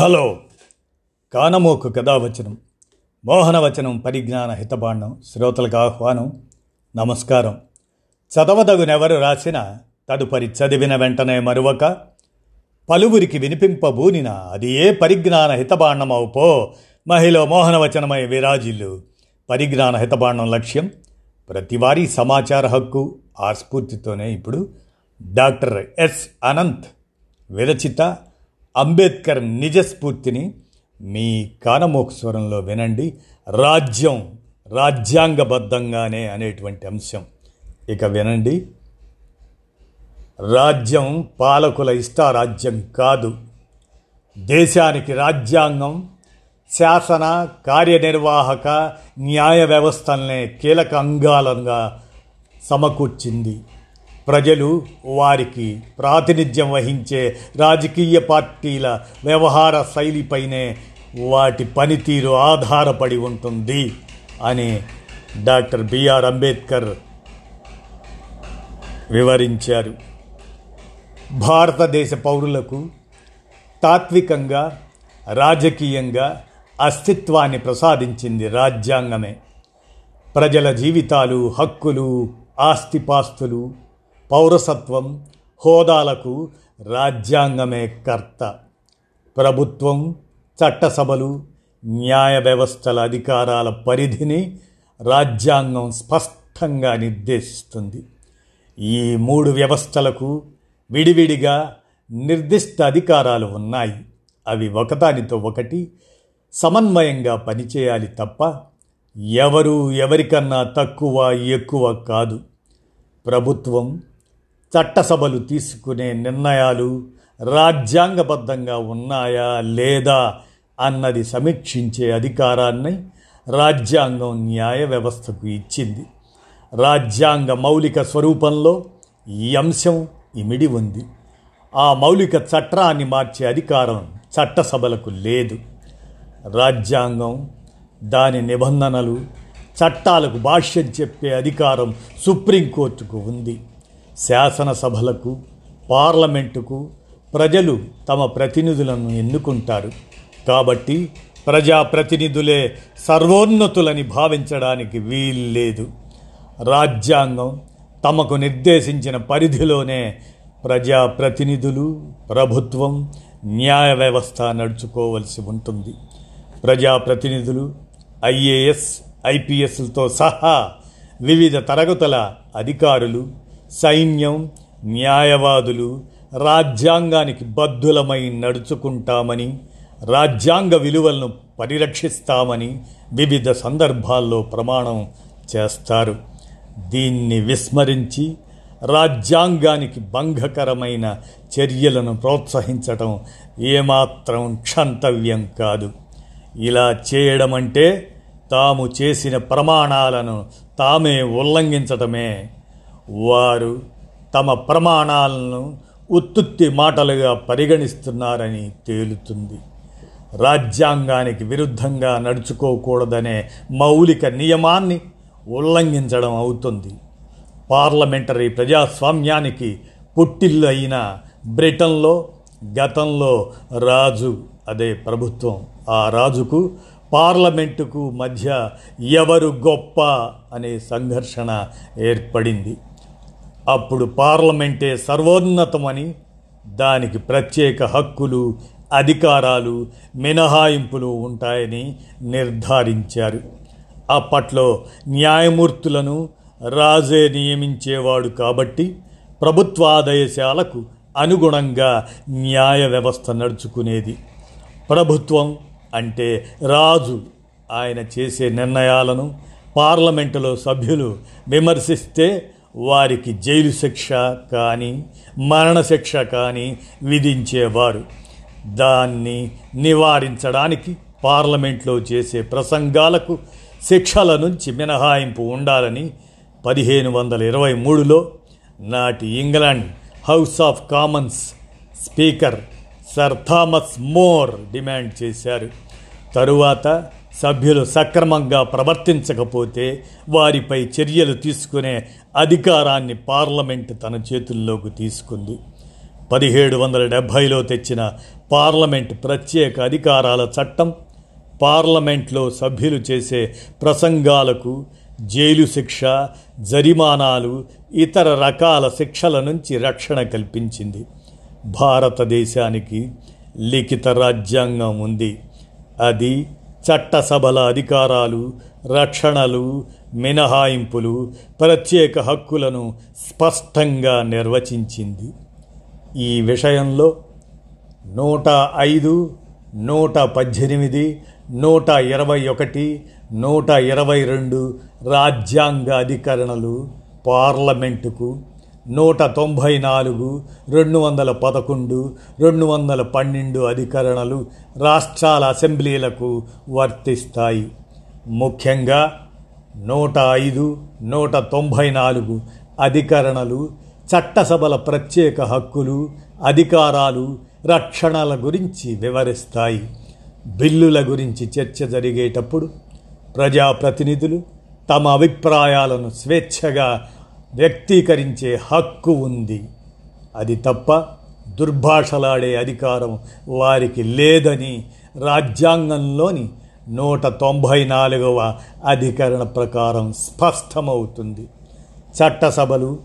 Hello. కానమోకు కథావచనం మోహనవచనం పరిజ్ఞాన హితబాండం శ్రోతలకు ఆహ్వానం నమస్కారం. చదవదగునెవరు రాసిన తదుపరి చదివిన వెంటనే మరువక పలువురికి వినిపింపబూనిన అది ఏ పరిజ్ఞాన హితబాండమవు మహిళ మోహనవచనమై విరాజిల్లు. పరిజ్ఞాన హితబాండం లక్ష్యం ప్రతివారీ సమాచార హక్కు ఆ స్ఫూర్తితోనే ఇప్పుడు డాక్టర్ ఎస్ అనంత్ విరచిత అంబేద్కర్ నిజస్ఫూర్తిని మీ కానమోక స్వరంలో వినండి. రాజ్యం రాజ్యాంగబద్ధంగానే అనేటువంటి అంశం. ఇక వినండి. రాజ్యం పాలకుల ఇష్టారాజ్యం కాదు. దేశానికి రాజ్యాంగం శాసన కార్యనిర్వాహక న్యాయ వ్యవస్థలనే కీలక అంగాలంగా సమకూర్చింది. ప్రజలు వారికి ప్రాతినిధ్యం వహించే రాజకీయ పార్టీల వ్యవహార శైలిపైనే వాటి పనితీరు ఆధారపడి ఉంటుంది అని డాక్టర్ బిఆర్ అంబేద్కర్ వివరించారు. భారతదేశ పౌరులకు తాత్వికంగా రాజకీయంగా అస్తిత్వాన్ని ప్రసాదించింది రాజ్యాంగమే. ప్రజల జీవితాలు హక్కులు ఆస్తిపాస్తులు పౌరసత్వం హోదాలకు రాజ్యాంగమే కర్త. ప్రభుత్వం చట్టసభలు న్యాయ వ్యవస్థల అధికారాల పరిధిని రాజ్యాంగం స్పష్టంగా నిర్దేశిస్తుంది. ఈ మూడు వ్యవస్థలకు విడివిడిగా నిర్దిష్ట అధికారాలు ఉన్నాయి. అవి ఒకదానితో ఒకటి సమన్వయంగా పనిచేయాలి తప్ప ఎవరు ఎవరికన్నా తక్కువ ఎక్కువ కాదు. ప్రభుత్వం చట్టసభలు తీసుకునే నిర్ణయాలు రాజ్యాంగబద్ధంగా ఉన్నాయా లేదా అన్నది సమీక్షించే అధికారాన్ని రాజ్యాంగం న్యాయ వ్యవస్థకు ఇచ్చింది. రాజ్యాంగ మౌలిక స్వరూపంలో ఈ అంశం ఇమిడి ఉంది. ఆ మౌలిక చట్టాన్ని మార్చే అధికారం చట్టసభలకు లేదు. రాజ్యాంగం దాని నిబంధనలు చట్టాలకు భాష్యం చెప్పే అధికారం సుప్రీంకోర్టుకు ఉంది. శాసనసభలకు పార్లమెంటుకు ప్రజలు తమ ప్రతినిధులను ఎన్నుకుంటారు. కాబట్టి ప్రజాప్రతినిధులే సర్వోన్నతులని భావించడానికి వీల్లేదు. రాజ్యాంగం తమకు నిర్దేశించిన పరిధిలోనే ప్రజాప్రతినిధులు ప్రభుత్వం న్యాయ వ్యవస్థ నడుచుకోవలసి ఉంటుంది. ప్రజాప్రతినిధులు ఐఏఎస్ ఐపీఎస్లతో సహా వివిధ తరగతుల అధికారులు సైన్యం న్యాయవాదులు రాజ్యాంగానికి బద్ధులమై నడుచుకుంటామని రాజ్యాంగ విలువలను పరిరక్షిస్తామని వివిధ సందర్భాల్లో ప్రమాణం చేస్తారు. దీన్ని విస్మరించి రాజ్యాంగానికి భంగకరమైన చర్యలను ప్రోత్సహించటం ఏమాత్రం క్షంతవ్యం కాదు. ఇలా చేయడం అంటే తాము చేసిన ప్రమాణాలను తామే ఉల్లంఘించటమే వారు తమ ప్రమాణాలను ఉత్తుత్తి మాటలుగా పరిగణిస్తున్నారని తేలుతుంది. రాజ్యాంగానికి విరుద్ధంగా నడుచుకోకూడదనే మౌలిక నియమాన్ని ఉల్లంఘించడం అవుతుంది. పార్లమెంటరీ ప్రజాస్వామ్యానికి పుట్టిల్లు అయిన బ్రిటన్లో గతంలో రాజు అదే ప్రభుత్వం ఆ రాజుకు పార్లమెంటుకు మధ్య ఎవరు గొప్ప అనే సంఘర్షణ ఏర్పడింది. అప్పుడు పార్లమెంటే సర్వోన్నతమని దానికి ప్రత్యేక హక్కులు అధికారాలు మినహాయింపులు ఉంటాయని నిర్ధారించారు. అప్పట్లో న్యాయమూర్తులను రాజే నియమించేవాడు కాబట్టి ప్రభుత్వాదేశాలకు అనుగుణంగా న్యాయ వ్యవస్థ నడుచుకునేది. ప్రభుత్వం అంటే రాజు ఆయన చేసే నిర్ణయాలను పార్లమెంటులో సభ్యులు విమర్శిస్తే వారికి జైలు శిక్ష కానీ మరణశిక్ష కానీ విధించేవారు. దాన్ని నివారించడానికి పార్లమెంట్లో చేసే ప్రసంగాలకు శిక్షల నుంచి మినహాయింపు ఉండాలని పదిహేను వందల ఇరవై మూడులో నాటి England house of commons speaker sir Thomas More demand చేశారు. తరువాత సభ్యులు సక్రమంగా ప్రవర్తించకపోతే వారిపై చర్యలు తీసుకునే అధికారాన్ని పార్లమెంట్ తన చేతుల్లోకి తీసుకుంది. పదిహేడు వందల డెబ్భైలో తెచ్చిన పార్లమెంట్ ప్రత్యేక అధికారాల చట్టం పార్లమెంట్లో సభ్యులు చేసే ప్రసంగాలకు జైలు శిక్ష జరిమానాలు ఇతర రకాల శిక్షల నుంచి రక్షణ కల్పించింది. భారతదేశానికి లిఖిత రాజ్యాంగం ఉంది. అది చట్టసభల అధికారాలు రక్షణలు మినహాయింపులు ప్రత్యేక హక్కులను స్పష్టంగా నిర్వచించింది. ఈ విషయంలో నూట ఐదు నూట పద్దెనిమిది నూట ఇరవై ఒకటి నూట ఇరవై రెండు రాజ్యాంగ అధికరణలు పార్లమెంటుకు నూట తొంభై నాలుగు రెండు వందల పదకొండు రెండు వందల పన్నెండు అధికరణలు రాష్ట్రాల అసెంబ్లీలకు వర్తిస్తాయి. ముఖ్యంగా నూట ఐదు నూట తొంభై నాలుగు అధికరణలు చట్టసభల ప్రత్యేక హక్కులు అధికారాలు రక్షణల గురించి వివరిస్తాయి. బిల్లుల గురించి చర్చ జరిగేటప్పుడు ప్రజాప్రతినిధులు తమ అభిప్రాయాలను స్వేచ్ఛగా వ్యక్తీకరించే హక్కు ఉంది. అది తప్ప దుర్భాషలాడే అధికారం వారికి లేదని రాజ్యాంగంలోని నూట తొంభై నాలుగవ అధికరణ ప్రకారం స్పష్టమవుతుంది. చట్టసభలు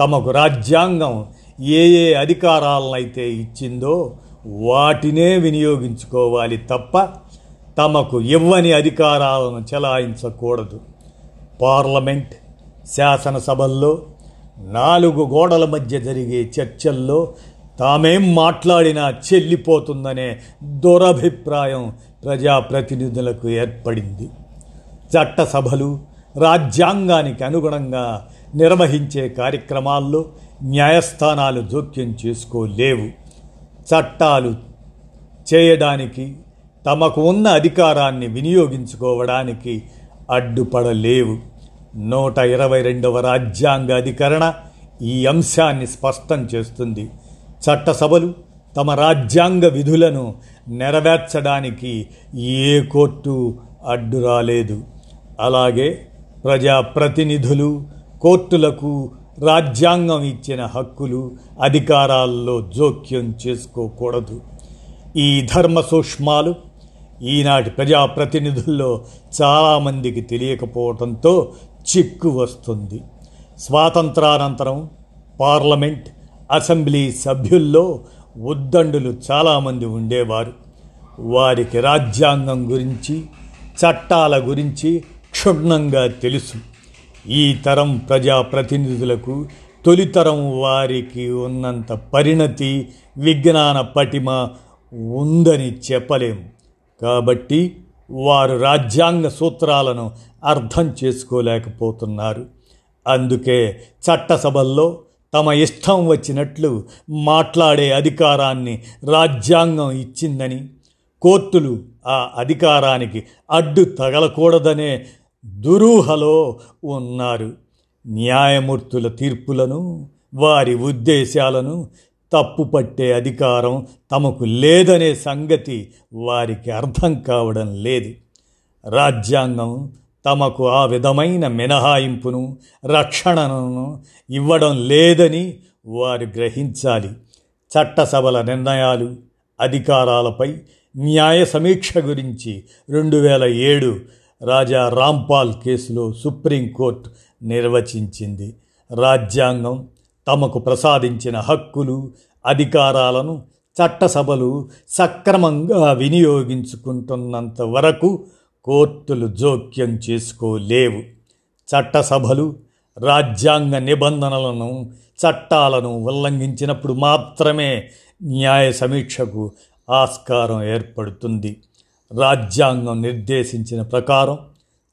తమకు రాజ్యాంగం ఏ ఏ అధికారాలనైతే ఇచ్చిందో వాటినే వినియోగించుకోవాలి తప్ప తమకు ఇవ్వని అధికారాలను చెలాయించకూడదు. పార్లమెంట్ శాసనసభల్లో నాలుగు గోడల మధ్య జరిగే చర్చల్లో తామేం మాట్లాడినా చెల్లిపోతుందనే దురభిప్రాయం ప్రజాప్రతినిధులకు ఏర్పడింది. చట్టసభలు రాజ్యాంగానికి అనుగుణంగా నిర్వహించే కార్యక్రమాల్లో న్యాయస్థానాలు జోక్యం చేసుకోలేవు. చట్టాలు చేయడానికి తమకు ఉన్న అధికారాన్ని వినియోగించుకోవడానికి అడ్డుపడలేవు. నూట ఇరవై రెండవ రాజ్యాంగ అధికరణ ఈ అంశాన్ని స్పష్టం చేస్తుంది. చట్టసభలు తమ రాజ్యాంగ విధులను నెరవేర్చడానికి ఏ కోర్టు అడ్డు రాలేదు. అలాగే ప్రజాప్రతినిధులు కోర్టులకు రాజ్యాంగం ఇచ్చిన హక్కులు అధికారాల్లో జోక్యం చేసుకోకూడదు. ఈ ధర్మ సూక్ష్మాలు ఈనాటి ప్రజాప్రతినిధుల్లో చాలామందికి తెలియకపోవడంతో చిక్కు వస్తుంది. స్వాతంత్రానంతరం పార్లమెంట్ అసెంబ్లీ సభ్యుల్లో ఉద్దండులు చాలామంది ఉండేవారు. వారికి రాజ్యాంగం గురించి చట్టాల గురించి క్షుణ్ణంగా తెలుసు. ఈ తరం ప్రజాప్రతినిధులకు తొలితరం వారికి ఉన్నంత పరిణతి విజ్ఞాన పటిమ ఉందని చెప్పలేం. కాబట్టి వారు రాజ్యాంగ సూత్రాలను అర్థం చేసుకోలేకపోతున్నారు. అందుకే చట్టసభల్లో తమ ఇష్టం వచ్చినట్లు మాట్లాడే అధికారాన్ని రాజ్యాంగం ఇచ్చిందని కోర్టులు ఆ అధికారానికి అడ్డు తగలకూడదనే దురూహలో ఉన్నారు. న్యాయమూర్తుల తీర్పులను వారి ఉద్దేశాలను తప్పుపట్టే అధికారం తమకు లేదనే సంగతి వారికి అర్థం కావడం లేదు. రాజ్యాంగం తమకు ఆ విధమైన మినహాయింపును రక్షణను ఇవ్వడం లేదని వారు గ్రహించాలి. చట్టసభల నిర్ణయాలు అధికారాలపై న్యాయ సమీక్ష గురించి రెండు వేల ఏడు రాజా రాంపాల్ కేసులో సుప్రీంకోర్టు నిర్వచించింది. రాజ్యాంగం తమకు ప్రసాదించిన హక్కులు అధికారాలను చట్టసభలు సక్రమంగా వినియోగించుకుంటున్నంత వరకు కోర్టులు జోక్యం చేసుకోలేవు. చట్టసభలు రాజ్యాంగ నిబంధనలను చట్టాలను ఉల్లంఘించినప్పుడు మాత్రమే న్యాయ సమీక్షకు ఆస్కారం ఏర్పడుతుంది. రాజ్యాంగం నిర్దేశించిన ప్రకారం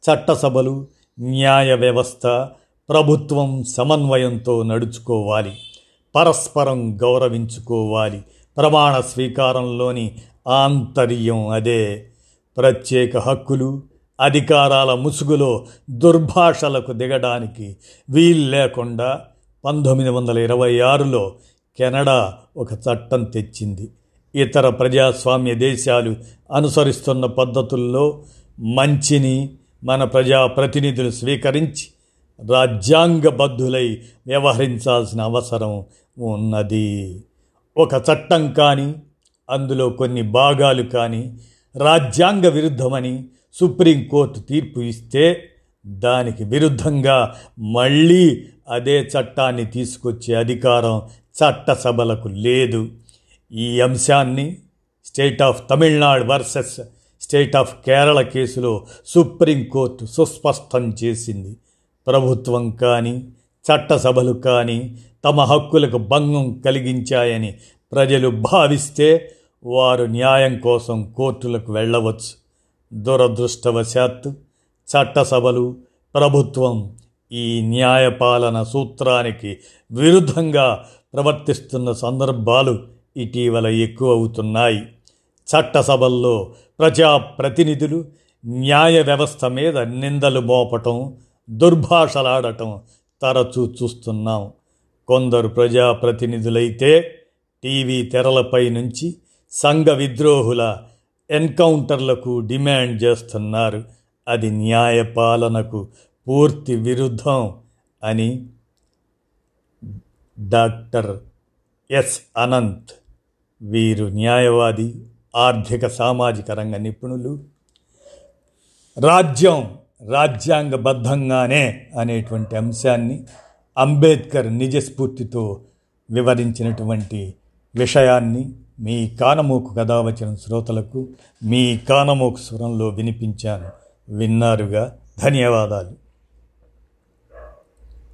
చట్టసభలు న్యాయ వ్యవస్థ ప్రభుత్వం సమన్వయంతో నడుచుకోవాలి. పరస్పరం గౌరవించుకోవాలి. ప్రమాణ స్వీకారంలోని ఆంతర్యం అదే. ప్రత్యేక హక్కులు అధికారాల ముసుగులో దుర్భాషలకు దిగడానికి వీలు లేకుండా పంతొమ్మిది వందల ఇరవై ఆరులో కెనడా ఒక చట్టం తెచ్చింది. ఇతర ప్రజాస్వామ్య దేశాలు అనుసరిస్తున్న పద్ధతుల్లో మంచిని మన ప్రజాప్రతినిధులు స్వీకరించి రాజ్యాంగబద్ధులై వ్యవహరించాల్సిన అవసరం ఉన్నది. ఒక చట్టం కానీ అందులో కొన్ని భాగాలు కానీ రాజ్యాంగ విరుద్ధమని సుప్రీంకోర్టు తీర్పు ఇస్తే దానికి విరుద్ధంగా మళ్ళీ అదే చట్టాన్ని తీసుకొచ్చే అధికారం చట్టసభలకు లేదు. ఈ అంశాన్ని state of Tamil Nadu versus state of Kerala కేసులో సుప్రీంకోర్టు సుస్పష్టం చేసింది. ప్రభుత్వం కానీ చట్టసభలు కానీ తమ హక్కులకు భంగం కలిగించాయని ప్రజలు భావిస్తే వారు న్యాయం కోసం కోర్టులకు వెళ్ళవచ్చు. దురదృష్టవశాత్తు చట్టసభలు ప్రభుత్వం ఈ న్యాయపాలన సూత్రానికి విరుద్ధంగా ప్రవర్తిస్తున్న సందర్భాలు ఇటీవల ఎక్కువ అవుతున్నాయి చట్టసభల్లో ప్రజాప్రతినిధులు న్యాయ వ్యవస్థ మీద నిందలు మోపటం దుర్భాషలాడటం తరచూ చూస్తున్నాం. కొందరు ప్రజాప్రతినిధులైతే టీవీ తెరలపై నుంచి సంఘ విద్రోహుల ఎన్కౌంటర్లకు డిమాండ్ చేస్తున్నారు. అది న్యాయపాలనకు పూర్తి విరుద్ధం అని డాక్టర్ ఎస్ అనంత్ వీరు న్యాయవాది ఆర్థిక సామాజిక రంగ నిపుణులు. రాజ్యం రాజ్యాంగబద్ధంగానే అనేటువంటి అంశాన్ని అంబేద్కర్ నిజస్ఫూర్తితో వివరించినటువంటి విషయాన్ని మీ కానమోకు కథ వచ్చిన శ్రోతలకు మీ కానమోకు స్వరంలో వినిపించాను. విన్నారుగా. ధన్యవాదాలు.